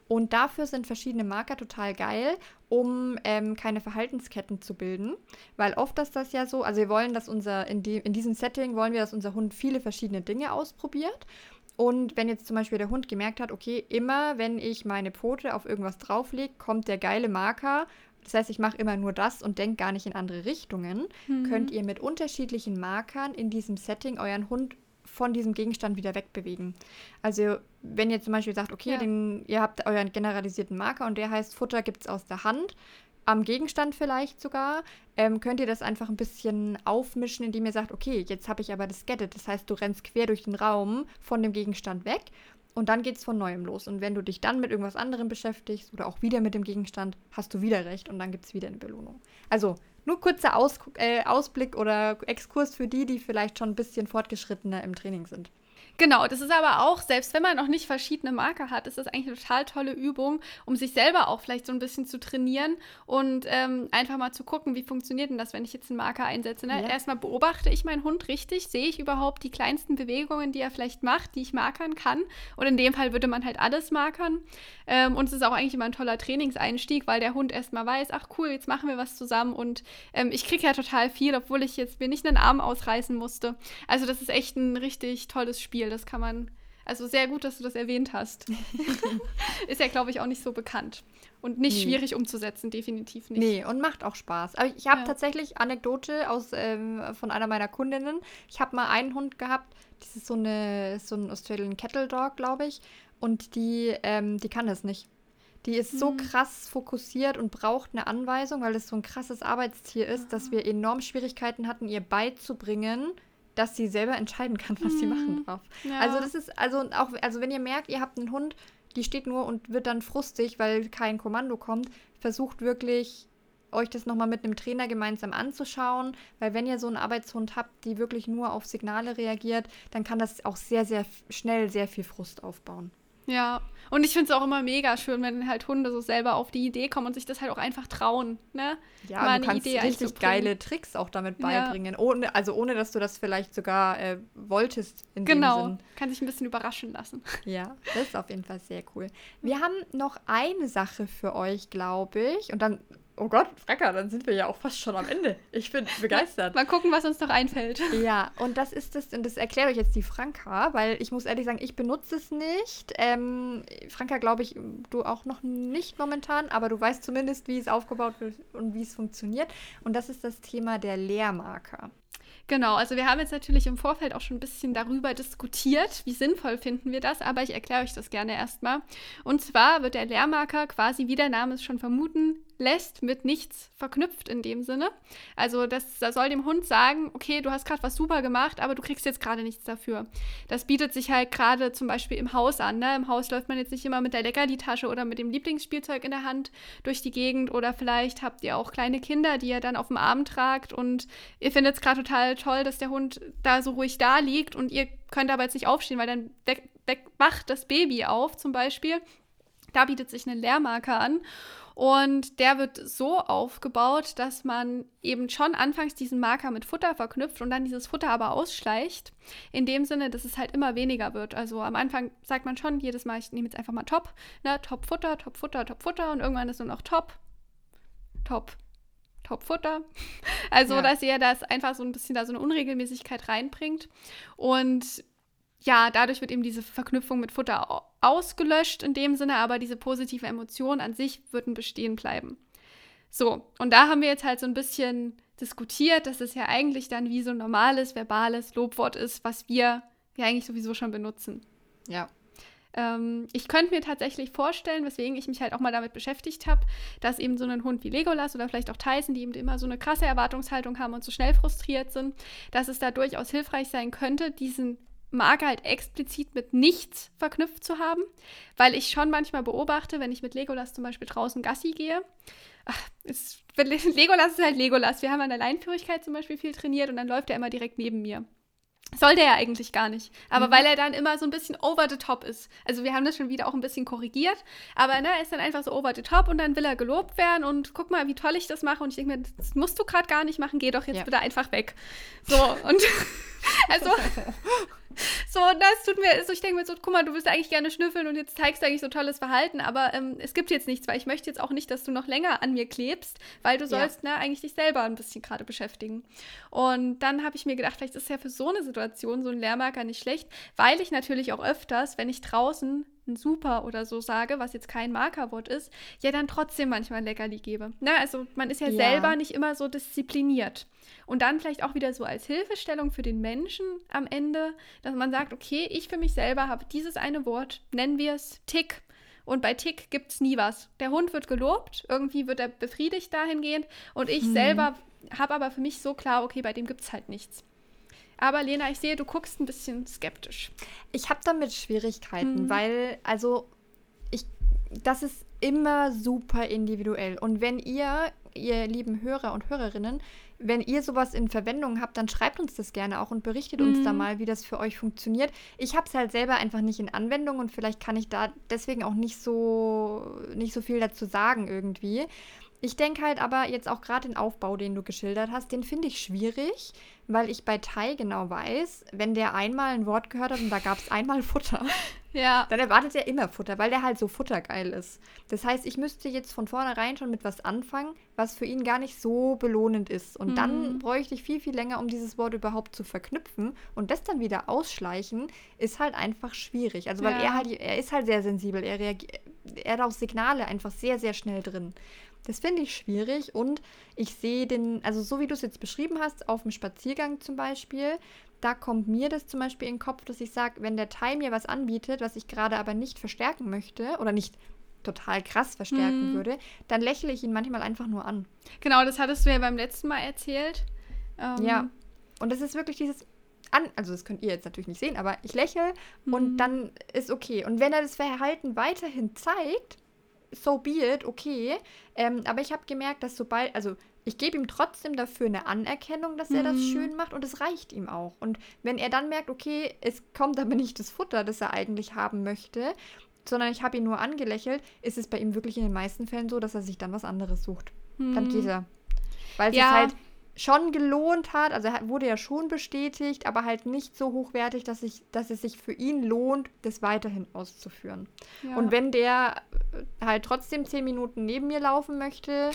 Und dafür sind verschiedene Marker total geil, um ähm, keine Verhaltensketten zu bilden. Weil oft ist das ja so, also wir wollen, dass unser, in, die, in diesem Setting wollen wir, dass unser Hund viele verschiedene Dinge ausprobiert. Und wenn jetzt zum Beispiel der Hund gemerkt hat, okay, immer wenn ich meine Pfote auf irgendwas drauflege, kommt der geile Marker. Das heißt, ich mache immer nur das und denke gar nicht in andere Richtungen. Mhm. Könnt ihr mit unterschiedlichen Markern in diesem Setting euren Hund von diesem Gegenstand wieder wegbewegen. Also wenn ihr zum Beispiel sagt, okay, ja. den, ihr habt euren generalisierten Marker und der heißt Futter gibt es aus der Hand, am Gegenstand vielleicht sogar, ähm, könnt ihr das einfach ein bisschen aufmischen, indem ihr sagt, okay, jetzt habe ich aber das Gettet. Das heißt, du rennst quer durch den Raum von dem Gegenstand weg und dann geht es von neuem los. Und wenn du dich dann mit irgendwas anderem beschäftigst oder auch wieder mit dem Gegenstand, hast du wieder recht und dann gibt es wieder eine Belohnung. Also nur kurzer Aus äh, Ausblick oder Exkurs für die, die vielleicht schon ein bisschen fortgeschrittener im Training sind. Genau, das ist aber auch, selbst wenn man noch nicht verschiedene Marker hat, ist das eigentlich eine total tolle Übung, um sich selber auch vielleicht so ein bisschen zu trainieren und ähm, einfach mal zu gucken, wie funktioniert denn das, wenn ich jetzt einen Marker einsetze. Ne? Ja. Erstmal beobachte ich meinen Hund richtig, sehe ich überhaupt die kleinsten Bewegungen, die er vielleicht macht, die ich markern kann. Und in dem Fall würde man halt alles markern. Ähm, und es ist auch eigentlich immer ein toller Trainingseinstieg, weil der Hund erstmal weiß, ach cool, jetzt machen wir was zusammen und ähm, ich kriege ja total viel, obwohl ich jetzt mir nicht einen Arm ausreißen musste. Also das ist echt ein richtig tolles Spiel. Spiel. Das kann man. Also sehr gut, dass du das erwähnt hast. ist ja, glaube ich, auch nicht so bekannt. Und nicht nee. schwierig umzusetzen, definitiv nicht. Nee, und macht auch Spaß. Aber ich habe ja. tatsächlich Anekdote aus, ähm, von einer meiner Kundinnen. Ich habe mal einen Hund gehabt, das ist so, eine, so ein Australian Kettle Dog, glaube ich. Und die, ähm, die kann das nicht. Die ist so mhm. krass fokussiert und braucht eine Anweisung, weil es so ein krasses Arbeitstier ist, dass wir enorm Schwierigkeiten hatten, ihr beizubringen, dass sie selber entscheiden kann, was mhm. sie machen darf. Ja. Also das ist, also auch, also wenn ihr merkt, ihr habt einen Hund, die steht nur und wird dann frustig, weil kein Kommando kommt, versucht wirklich euch das nochmal mit einem Trainer gemeinsam anzuschauen, weil wenn ihr so einen Arbeitshund habt, die wirklich nur auf Signale reagiert, dann kann das auch sehr, sehr schnell sehr viel Frust aufbauen. Ja, und ich finde es auch immer mega schön, wenn halt Hunde so selber auf die Idee kommen und sich das halt auch einfach trauen, ne? Ja, Mal du kannst Idee richtig geile Tricks auch damit beibringen, ja. ohne, also ohne, dass du das vielleicht sogar äh, wolltest in genau. dem Sinn. kann sich ein bisschen überraschen lassen. Ja, das ist auf jeden Fall sehr cool. Wir haben noch eine Sache für euch, glaube ich, und dann Oh Gott, Frecker, dann sind wir ja auch fast schon am Ende. Ich bin begeistert. Mal gucken, was uns noch einfällt. Ja, und das ist das, und das erklärt euch jetzt die Franka, weil ich muss ehrlich sagen, ich benutze es nicht. Ähm, Franka, glaube ich, du auch noch nicht momentan, aber du weißt zumindest, wie es aufgebaut wird und wie es funktioniert. Und das ist das Thema der Lehrmarker. Genau, also wir haben jetzt natürlich im Vorfeld auch schon ein bisschen darüber diskutiert, wie sinnvoll finden wir das, aber ich erkläre euch das gerne erstmal. Und zwar wird der Lehrmarker quasi, wie der Name es schon vermuten lässt, mit nichts verknüpft in dem Sinne. Also das, das soll dem Hund sagen, okay, du hast gerade was super gemacht, aber du kriegst jetzt gerade nichts dafür. Das bietet sich halt gerade zum Beispiel im Haus an. Ne? Im Haus läuft man jetzt nicht immer mit der Leckerli-Tasche oder mit dem Lieblingsspielzeug in der Hand durch die Gegend oder vielleicht habt ihr auch kleine Kinder, die ihr dann auf dem Arm tragt und ihr findet es gerade total toll, dass der Hund da so ruhig da liegt und ihr könnt aber jetzt nicht aufstehen, weil dann wacht das Baby auf zum Beispiel. Da bietet sich ein Lehrmarker an. Und der wird so aufgebaut, dass man eben schon anfangs diesen Marker mit Futter verknüpft und dann dieses Futter aber ausschleicht. In dem Sinne, dass es halt immer weniger wird. Also am Anfang sagt man schon jedes Mal, ich nehme jetzt einfach mal Top, ne? Top Futter, Top Futter, Top Futter und irgendwann ist nur noch Top, Top, Top Futter. Also, ja. dass ihr das einfach so ein bisschen da so eine Unregelmäßigkeit reinbringt. Und ja, dadurch wird eben diese Verknüpfung mit Futter ausgelöscht in dem Sinne, aber diese positive Emotion an sich würden bestehen bleiben. So, und da haben wir jetzt halt so ein bisschen diskutiert, dass es ja eigentlich dann wie so ein normales verbales Lobwort ist, was wir ja eigentlich sowieso schon benutzen. Ja. Ähm, ich könnte mir tatsächlich vorstellen, weswegen ich mich halt auch mal damit beschäftigt habe, dass eben so ein Hund wie Legolas oder vielleicht auch Tyson, die eben immer so eine krasse Erwartungshaltung haben und so schnell frustriert sind, dass es da durchaus hilfreich sein könnte, diesen Marker halt explizit mit nichts verknüpft zu haben, weil ich schon manchmal beobachte, wenn ich mit Legolas zum Beispiel draußen Gassi gehe, ach, es, Legolas ist halt Legolas. Wir haben an der Leinführigkeit zum Beispiel viel trainiert und dann läuft er immer direkt neben mir. Sollte er eigentlich gar nicht. Aber mhm. weil er dann immer so ein bisschen over the top ist. Also wir haben das schon wieder auch ein bisschen korrigiert. Aber ne, er ist dann einfach so over the top und dann will er gelobt werden und guck mal, wie toll ich das mache. Und ich denke mir, das musst du gerade gar nicht machen, geh doch jetzt ja. bitte einfach weg. So, und also so, das tut mir, also ich denke mir so, guck mal, du willst eigentlich gerne schnüffeln und jetzt zeigst du eigentlich so tolles Verhalten, aber ähm, es gibt jetzt nichts, weil ich möchte jetzt auch nicht, dass du noch länger an mir klebst, weil du sollst ja. ne, eigentlich dich selber ein bisschen gerade beschäftigen. Und dann habe ich mir gedacht, vielleicht ist ja für so eine Situation so ein Lehrmarker nicht schlecht, weil ich natürlich auch öfters, wenn ich draußen Super oder so sage, was jetzt kein Markerwort ist, ja dann trotzdem manchmal Leckerli gebe. Na, ne, also man ist ja, ja, selber nicht immer so diszipliniert. Und dann vielleicht auch wieder so als Hilfestellung für den Menschen am Ende, dass man sagt, okay, ich für mich selber habe dieses eine Wort, nennen wir es Tick. Und bei Tick gibt es nie was. Der Hund wird gelobt, irgendwie wird er befriedigt dahingehend. Und ich hm. selber habe aber für mich so klar, okay, bei dem gibt es halt nichts. Aber Lena, ich sehe, du guckst ein bisschen skeptisch. Ich habe damit Schwierigkeiten, hm. weil, also, ich, das ist immer super individuell. Und wenn ihr, ihr lieben Hörer und Hörerinnen, wenn ihr sowas in Verwendung habt, dann schreibt uns das gerne auch und berichtet mhm. uns da mhm. mal, wie das für euch funktioniert. Ich habe es halt selber einfach nicht in Anwendung und vielleicht kann ich da deswegen auch nicht so, nicht so viel dazu sagen irgendwie. Ich denke halt aber jetzt auch gerade den Aufbau, den du geschildert hast, den finde ich schwierig, weil ich bei Tai genau weiß, wenn der einmal ein Wort gehört hat und da gab es einmal Futter, ja. dann erwartet er immer Futter, weil der halt so futtergeil ist. Das heißt, ich müsste jetzt von vornherein schon mit was anfangen, was für ihn gar nicht so belohnend ist. Und mhm. dann bräuchte ich viel, viel länger, um dieses Wort überhaupt zu verknüpfen. Und das dann wieder ausschleichen, ist halt einfach schwierig. Also, weil ja. er halt, er ist halt sehr sensibel. Er, reagiert, er hat auch Signale einfach sehr, sehr schnell drin. Das finde ich schwierig und ich sehe den, also so wie du es jetzt beschrieben hast, auf dem Spaziergang zum Beispiel, da kommt mir das zum Beispiel in den Kopf, dass ich sage, wenn der Teil mir was anbietet, was ich gerade aber nicht verstärken möchte oder nicht total krass verstärken mhm. würde, dann lächle ich ihn manchmal einfach nur an. Genau, das hattest du ja beim letzten Mal erzählt. Ähm. Ja. Und das ist wirklich dieses an, also das könnt ihr jetzt natürlich nicht sehen, aber ich lächle mhm. und dann ist okay. Und wenn er das Verhalten weiterhin zeigt, so be it, okay. Ähm, aber ich habe gemerkt, dass sobald, also ich gebe ihm trotzdem dafür eine Anerkennung, dass er das mhm. schön macht und es reicht ihm auch. Und wenn er dann merkt, okay, es kommt aber nicht das Futter, das er eigentlich haben möchte, sondern ich habe ihn nur angelächelt, ist es bei ihm wirklich in den meisten Fällen so, dass er sich dann was anderes sucht. Mhm. Dann geht er. Weil es ja. halt schon gelohnt hat, also wurde ja schon bestätigt, aber halt nicht so hochwertig, dass, ich, dass es sich für ihn lohnt, das weiterhin auszuführen. Ja. Und wenn der halt trotzdem zehn Minuten neben mir laufen möchte,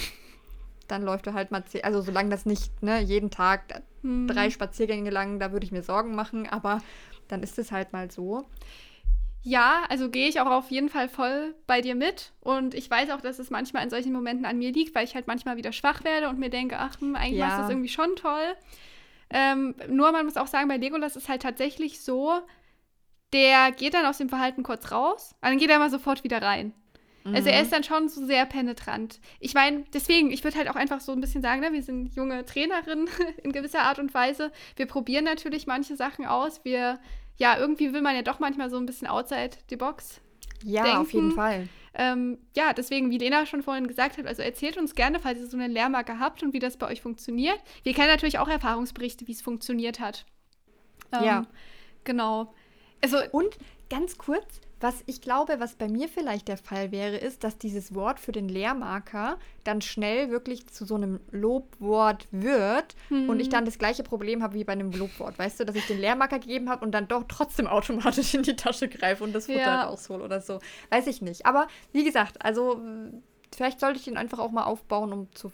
dann läuft er halt mal zehn, also solange das nicht ne, jeden Tag hm. drei Spaziergänge lang, da würde ich mir Sorgen machen, aber dann ist es halt mal so. Ja, also gehe ich auch auf jeden Fall voll bei dir mit. Und ich weiß auch, dass es manchmal in solchen Momenten an mir liegt, weil ich halt manchmal wieder schwach werde und mir denke, ach, hm, eigentlich ja. ist das irgendwie schon toll. Ähm, nur man muss auch sagen, bei Legolas ist halt tatsächlich so, der geht dann aus dem Verhalten kurz raus, dann geht er mal sofort wieder rein. Mhm. Also er mhm. ist dann schon so sehr penetrant. Ich meine, deswegen, ich würde halt auch einfach so ein bisschen sagen, ne, wir sind junge Trainerinnen in gewisser Art und Weise. Wir probieren natürlich manche Sachen aus. Wir ja, irgendwie will man ja doch manchmal so ein bisschen outside the box. Ja, denken. auf jeden Fall. Ähm, ja, deswegen, wie Lena schon vorhin gesagt hat, also erzählt uns gerne, falls ihr so eine Lehrmarke habt und wie das bei euch funktioniert. Wir kennen natürlich auch Erfahrungsberichte, wie es funktioniert hat. Ähm, ja. Genau. Also, und ganz kurz, was ich glaube, was bei mir vielleicht der Fall wäre, ist, dass dieses Wort für den Lehrmarker dann schnell wirklich zu so einem Lobwort wird hm. und ich dann das gleiche Problem habe wie bei einem Lobwort. Weißt du, dass ich den Lehrmarker gegeben habe und dann doch trotzdem automatisch in die Tasche greife und das Futter ja. raushole oder so. Weiß ich nicht. Aber wie gesagt, also vielleicht sollte ich den einfach auch mal aufbauen, um zu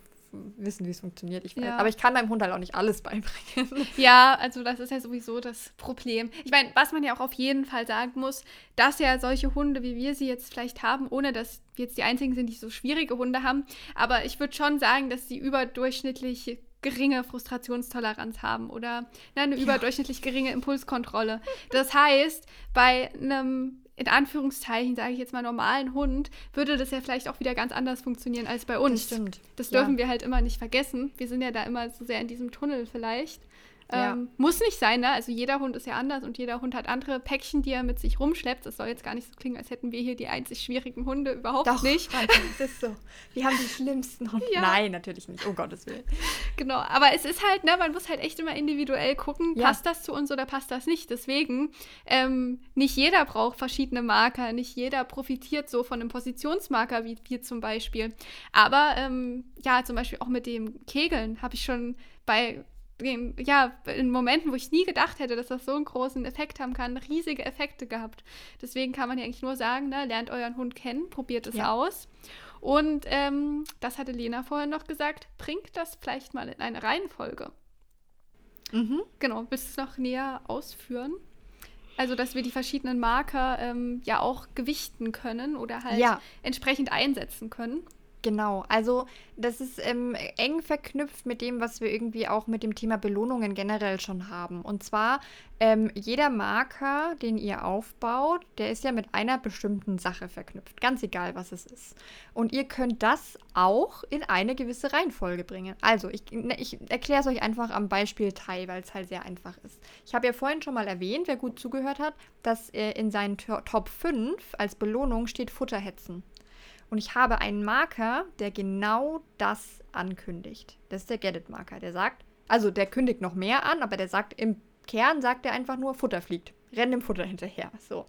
wissen, wie es funktioniert. Ich ja. Aber ich kann meinem Hund halt auch nicht alles beibringen. Ja, also das ist ja sowieso das Problem. Ich meine, was man ja auch auf jeden Fall sagen muss, dass ja solche Hunde, wie wir sie jetzt vielleicht haben, ohne dass wir jetzt die einzigen sind, die so schwierige Hunde haben, aber ich würde schon sagen, dass sie überdurchschnittlich geringe Frustrationstoleranz haben oder ne, eine ja. überdurchschnittlich geringe Impulskontrolle. Das heißt, bei einem in Anführungszeichen, sage ich jetzt mal, normalen Hund, würde das ja vielleicht auch wieder ganz anders funktionieren als bei uns. Das stimmt. Das dürfen ja. wir halt immer nicht vergessen. Wir sind ja da immer so sehr in diesem Tunnel vielleicht. Ja. Ähm, muss nicht sein, ne? Also jeder Hund ist ja anders und jeder Hund hat andere Päckchen, die er mit sich rumschleppt. Das soll jetzt gar nicht so klingen, als hätten wir hier die einzig schwierigen Hunde überhaupt Doch, nicht. das ist so. Wir haben die schlimmsten Hunde. Ja. Nein, natürlich nicht. Um Gottes Willen. Genau, aber es ist halt, ne, man muss halt echt immer individuell gucken, Ja. passt das zu uns oder passt das nicht. Deswegen, ähm, nicht jeder braucht verschiedene Marker, nicht jeder profitiert so von einem Positionsmarker, wie wir zum Beispiel. Aber ähm, ja, zum Beispiel auch mit dem Kegeln habe ich schon bei ja, in Momenten, wo ich nie gedacht hätte, dass das so einen großen Effekt haben kann, riesige Effekte gehabt. Deswegen kann man ja eigentlich nur sagen, ne, lernt euren Hund kennen, probiert es Ja. aus. Und ähm, das hatte Lena vorhin noch gesagt, bringt das vielleicht mal in eine Reihenfolge. Mhm. Genau, willst du es noch näher ausführen? Also, dass wir die verschiedenen Marker ähm, ja auch gewichten können oder halt Ja. entsprechend einsetzen können. Genau, also das ist ähm, eng verknüpft mit dem, was wir irgendwie auch mit dem Thema Belohnungen generell schon haben. Und zwar, ähm, jeder Marker, den ihr aufbaut, der ist ja mit einer bestimmten Sache verknüpft. Ganz egal, was es ist. Und ihr könnt das auch in eine gewisse Reihenfolge bringen. Also, ich, ne, ich erkläre es euch einfach am Beispiel Thai, weil es halt sehr einfach ist. Ich habe ja vorhin schon mal erwähnt, wer gut zugehört hat, dass äh, in seinen To- Top 5 als Belohnung steht Futterhetzen. Und ich habe einen Marker, der genau das ankündigt. Das ist der Get-It-Marker. Der sagt, also der kündigt noch mehr an, aber der sagt im Kern, sagt er einfach nur, Futter fliegt. Renn dem Futter hinterher. So.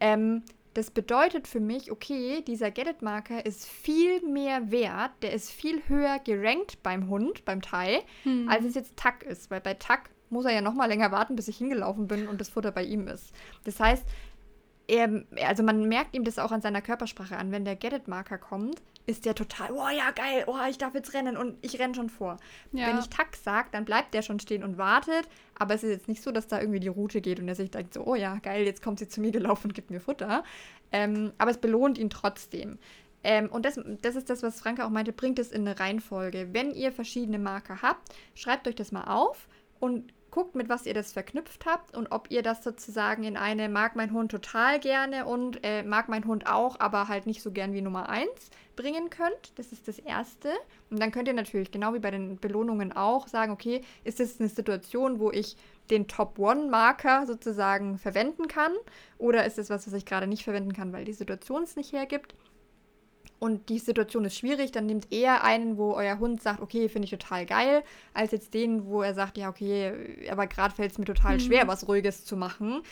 Ähm, das bedeutet für mich, okay, dieser Get-It-Marker ist viel mehr wert, der ist viel höher gerankt beim Hund, beim Thai, Hm. als es jetzt Tack ist. Weil bei Tack muss er ja noch mal länger warten, bis ich hingelaufen bin und das Futter bei ihm ist. Das heißt, er, also man merkt ihm das auch an seiner Körpersprache an. Wenn der Get-It-Marker kommt, ist der total, oh ja, geil, oh, ich darf jetzt rennen und ich renne schon vor. Ja. Wenn ich Tack sage, dann bleibt der schon stehen und wartet, aber es ist jetzt nicht so, dass da irgendwie die Route geht und er sich denkt so, oh ja, geil, jetzt kommt sie zu mir gelaufen und gibt mir Futter. Ähm, aber es belohnt ihn trotzdem. Ähm, und das, das ist das, was Franke auch meinte, bringt es in eine Reihenfolge. Wenn ihr verschiedene Marker habt, schreibt euch das mal auf und guckt, mit was ihr das verknüpft habt und ob ihr das sozusagen in eine mag mein Hund total gerne und äh, mag mein Hund auch, aber halt nicht so gern wie Nummer 1 bringen könnt. Das ist das Erste. Und dann könnt ihr natürlich, genau wie bei den Belohnungen auch, sagen, okay, ist das eine Situation, wo ich den Top-One-Marker sozusagen verwenden kann? Oder ist es was, was ich gerade nicht verwenden kann, weil die Situation es nicht hergibt? Und die Situation ist schwierig, dann nehmt eher einen, wo euer Hund sagt, okay, finde ich total geil, als jetzt den, wo er sagt, ja, okay, aber gerade fällt es mir total Mhm. schwer, was Ruhiges zu machen.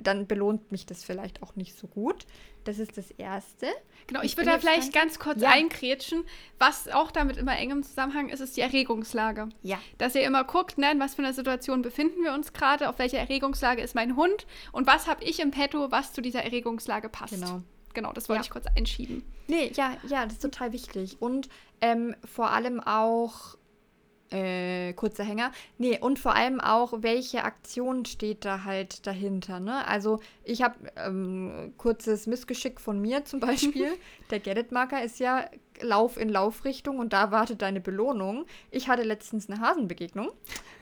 Dann belohnt mich das vielleicht auch nicht so gut. Das ist das Erste. Genau, ich bin würde da vielleicht ganz kurz Ja. einkrätschen. Was auch damit immer eng im Zusammenhang ist, ist die Erregungslage. Ja. Dass ihr immer guckt, ne, in was für einer Situation befinden wir uns gerade, auf welcher Erregungslage ist mein Hund und was habe ich im Petto, was zu dieser Erregungslage passt. Genau. Genau, das wollte Ja. ich kurz einschieben. Nee, ja, ja, das ist total wichtig. Und ähm, vor allem auch, äh, kurzer Hänger, nee, und vor allem auch, welche Aktion steht da halt dahinter, ne? Also ich habe ähm, kurzes Missgeschick von mir zum Beispiel. Der Get-It-Marker ist ja Lauf in Laufrichtung und da wartet deine Belohnung. Ich hatte letztens eine Hasenbegegnung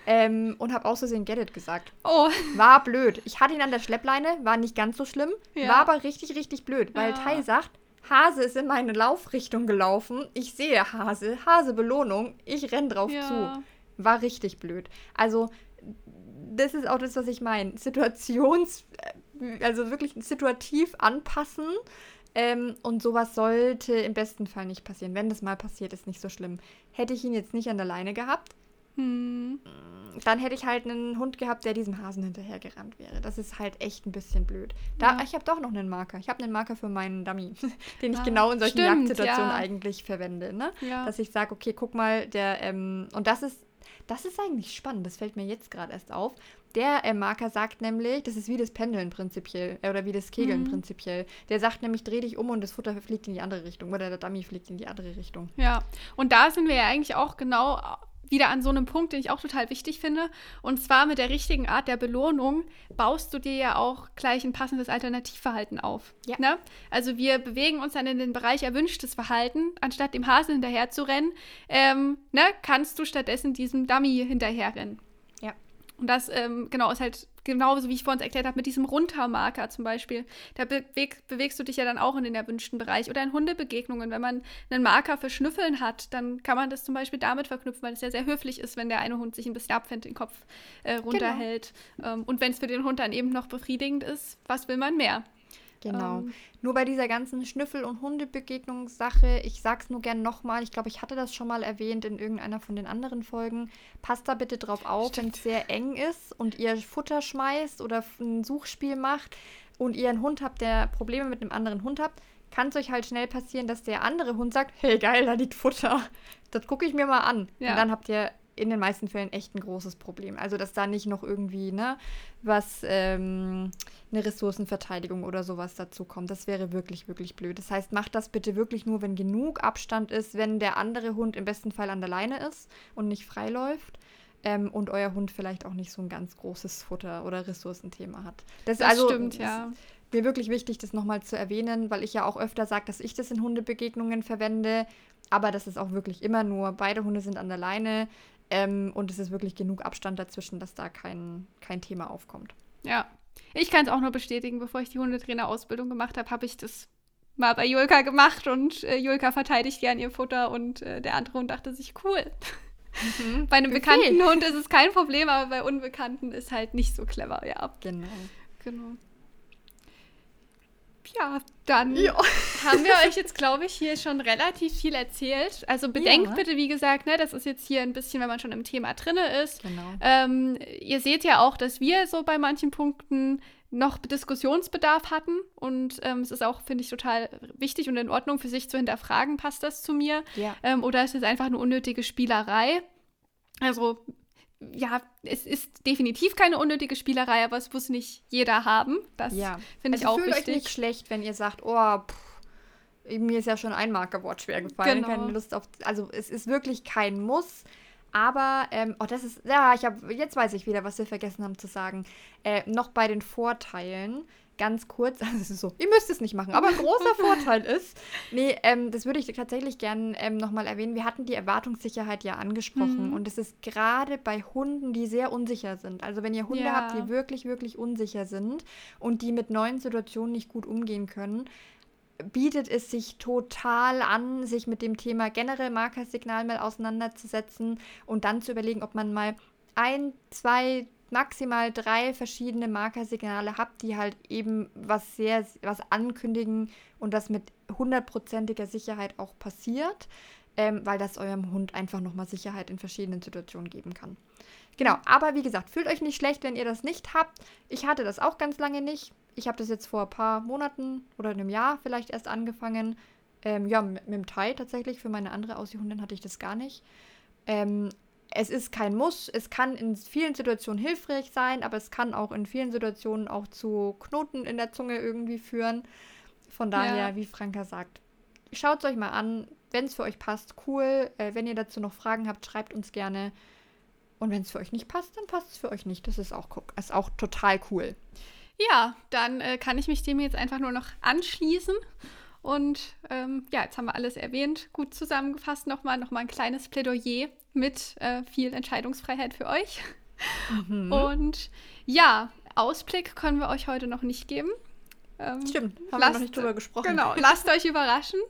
ähm, und habe aus Versehen Get-It gesagt. Oh, War blöd. Ich hatte ihn an der Schleppleine, war nicht ganz so schlimm, Ja. war aber richtig, richtig blöd, weil Ja. Tai sagt, Hase ist in meine Laufrichtung gelaufen. Ich sehe Hase, Hase Belohnung, ich renn drauf Ja. zu. War richtig blöd. Also, das ist auch das, was ich meine. Situations, äh, also wirklich situativ anpassen. Ähm, und sowas sollte im besten Fall nicht passieren. Wenn das mal passiert, ist nicht so schlimm. Hätte ich ihn jetzt nicht an der Leine gehabt, hm. dann hätte ich halt einen Hund gehabt, der diesem Hasen hinterhergerannt wäre. Das ist halt echt ein bisschen blöd. Da, Ja. Ich habe doch noch einen Marker. Ich habe einen Marker für meinen Dummy, den ich Ah, genau in solchen stimmt, Jagdsituationen ja. eigentlich verwende. Ne? Ja. Dass ich sage, okay, guck mal, der, ähm, und das ist, das ist eigentlich spannend, das fällt mir jetzt gerade erst auf. Der äh, Marker sagt nämlich, das ist wie das Pendeln prinzipiell, äh, oder wie das Kegeln Mhm. prinzipiell. Der sagt nämlich, dreh dich um und das Futter fliegt in die andere Richtung. Oder der Dummy fliegt in die andere Richtung. Ja, und da sind wir ja eigentlich auch genau wieder an so einem Punkt, den ich auch total wichtig finde. Und zwar mit der richtigen Art der Belohnung baust du dir ja auch gleich ein passendes Alternativverhalten auf. Ja. Ne? Also wir bewegen uns dann in den Bereich erwünschtes Verhalten. Anstatt dem Hasen hinterher zu rennen, ähm, ne, kannst du stattdessen diesem Dummy hinterherrennen. Ja. Und das, ähm, genau, ist halt genauso wie ich vorhin erklärt habe, mit diesem Runtermarker zum Beispiel. Da beweg, bewegst du dich ja dann auch in den erwünschten Bereich. Oder in Hundebegegnungen, wenn man einen Marker für Schnüffeln hat, dann kann man das zum Beispiel damit verknüpfen, weil es ja sehr höflich ist, wenn der eine Hund sich ein bisschen abfällt, den Kopf äh, genau. runterhält. Genau. Ähm, und wenn es für den Hund dann eben noch befriedigend ist, was will man mehr? Genau. Ähm, nur bei dieser ganzen Schnüffel- und Hundebegegnungssache, ich sag's nur gern nochmal, ich glaube, ich hatte das schon mal erwähnt in irgendeiner von den anderen Folgen. Passt da bitte drauf auf, wenn es sehr eng ist und ihr Futter schmeißt oder ein Suchspiel macht und ihr einen Hund habt, der Probleme mit einem anderen Hund habt, kann es euch halt schnell passieren, dass der andere Hund sagt, hey geil, da liegt Futter. Das gucke ich mir mal an. Ja. Und dann habt ihr in den meisten Fällen echt ein großes Problem. Also, dass da nicht noch irgendwie, ne, was, ähm, eine Ressourcenverteidigung oder sowas dazu kommt. Das wäre wirklich, wirklich blöd. Das heißt, macht das bitte wirklich nur, wenn genug Abstand ist, wenn der andere Hund im besten Fall an der Leine ist und nicht frei läuft. Ähm, und euer Hund vielleicht auch nicht so ein ganz großes Futter- oder Ressourcenthema hat. Das, das also, stimmt, ja. Mir wirklich wichtig, das nochmal zu erwähnen, weil ich ja auch öfter sage, dass ich das in Hundebegegnungen verwende. Aber das ist auch wirklich immer nur, beide Hunde sind an der Leine. Ähm, und es ist wirklich genug Abstand dazwischen, dass da kein, kein Thema aufkommt. Ja, ich kann es auch nur bestätigen, bevor ich die Hundetrainer-Ausbildung gemacht habe, habe ich das mal bei Julka gemacht und äh, Julka verteidigt gern ihr Futter und äh, der andere Hund dachte sich, cool. Mhm. bei einem Befehl. bekannten Hund ist es kein Problem, aber bei Unbekannten ist halt nicht so clever, ja. Genau. Genau. Ja, dann ja. haben wir euch jetzt, glaube ich, hier schon relativ viel erzählt. Also bedenkt ja. bitte, wie gesagt, ne, das ist jetzt hier ein bisschen, wenn man schon im Thema drin ist. Genau. Ähm, ihr seht ja auch, dass wir so bei manchen Punkten noch Diskussionsbedarf hatten. Und ähm, es ist auch, finde ich, total wichtig und in Ordnung für sich zu hinterfragen, passt das zu mir? Ja. Ähm, oder ist es einfach eine unnötige Spielerei? Also ja, es ist definitiv keine unnötige Spielerei, aber es muss nicht jeder haben. Das ja. finde ich also auch fühlt wichtig. euch nicht schlecht, wenn ihr sagt, oh, pff, mir ist ja schon ein Markerwort schwer gefallen, genau. keine Lust auf. Also es ist wirklich kein Muss. Aber, ähm, oh, das ist, ja, ich habe, jetzt weiß ich wieder, was wir vergessen haben zu sagen. Äh, noch bei den Vorteilen ganz kurz, also so, ihr müsst es nicht machen, aber ein großer Vorteil ist, nee, ähm, das würde ich tatsächlich gerne ähm, nochmal erwähnen, wir hatten die Erwartungssicherheit ja angesprochen mhm. und es ist gerade bei Hunden, die sehr unsicher sind, also wenn ihr Hunde ja. habt, die wirklich, wirklich unsicher sind und die mit neuen Situationen nicht gut umgehen können, bietet es sich total an, sich mit dem Thema generell Markersignal mal auseinanderzusetzen und dann zu überlegen, ob man mal ein, zwei, maximal drei verschiedene Markersignale habt, die halt eben was sehr, was ankündigen und das mit hundertprozentiger Sicherheit auch passiert, ähm, weil das eurem Hund einfach nochmal Sicherheit in verschiedenen Situationen geben kann. Genau, aber wie gesagt, fühlt euch nicht schlecht, wenn ihr das nicht habt. Ich hatte das auch ganz lange nicht. Ich habe das jetzt vor ein paar Monaten oder einem Jahr vielleicht erst angefangen. Ähm, ja, mit, mit dem Thai tatsächlich. Für meine andere Aussiehhundin hatte ich das gar nicht. Ähm, es ist kein Muss. Es kann in vielen Situationen hilfreich sein, aber es kann auch in vielen Situationen auch zu Knoten in der Zunge irgendwie führen. Von daher, ja. wie Franka sagt, schaut es euch mal an. Wenn es für euch passt, cool. Äh, wenn ihr dazu noch Fragen habt, schreibt uns gerne. Und wenn es für euch nicht passt, dann passt es für euch nicht. Das ist auch, ist auch total cool. Ja, dann äh, kann ich mich dem jetzt einfach nur noch anschließen. Und ähm, ja, jetzt haben wir alles erwähnt. Gut zusammengefasst nochmal, nochmal ein kleines Plädoyer mit äh, viel Entscheidungsfreiheit für euch. Mhm. Und ja, Ausblick können wir euch heute noch nicht geben. Ähm, Stimmt, haben lasst, wir noch nicht drüber gesprochen. Genau, lasst euch überraschen.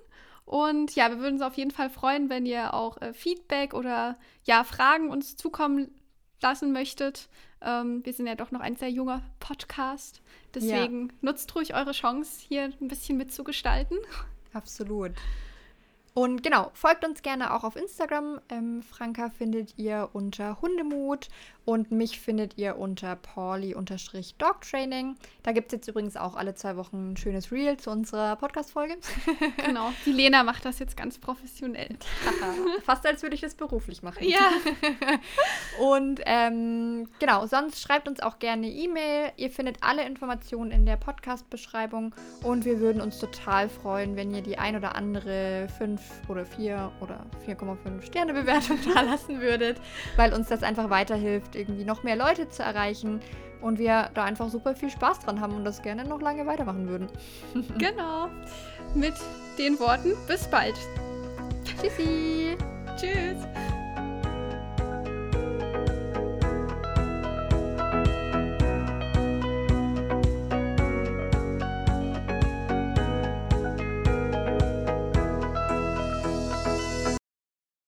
Und ja, wir würden uns auf jeden Fall freuen, wenn ihr auch äh, Feedback oder ja, Fragen uns zukommen lassen möchtet. Ähm, wir sind ja doch noch ein sehr junger Podcast. Deswegen ja. nutzt ruhig eure Chance, hier ein bisschen mitzugestalten. Absolut. Und genau, folgt uns gerne auch auf Instagram. Ähm, Franka findet ihr unter Hundemut und mich findet ihr unter Pauli-Dogtraining. Da gibt es jetzt übrigens auch alle zwei Wochen ein schönes Reel zu unserer Podcast-Folge. genau, die Lena macht das jetzt ganz professionell. Fast als würde ich das beruflich machen. Ja. und ähm, genau, sonst schreibt uns auch gerne E-Mail. Ihr findet alle Informationen in der Podcast-Beschreibung und wir würden uns total freuen, wenn ihr die ein oder andere 5 oder 4 oder 4,5 Sterne Bewertung da lassen würdet, weil uns das einfach weiterhilft irgendwie noch mehr Leute zu erreichen und wir da einfach super viel Spaß dran haben und das gerne noch lange weitermachen würden. genau. Mit den Worten, bis bald. Tschüssi. Tschüss.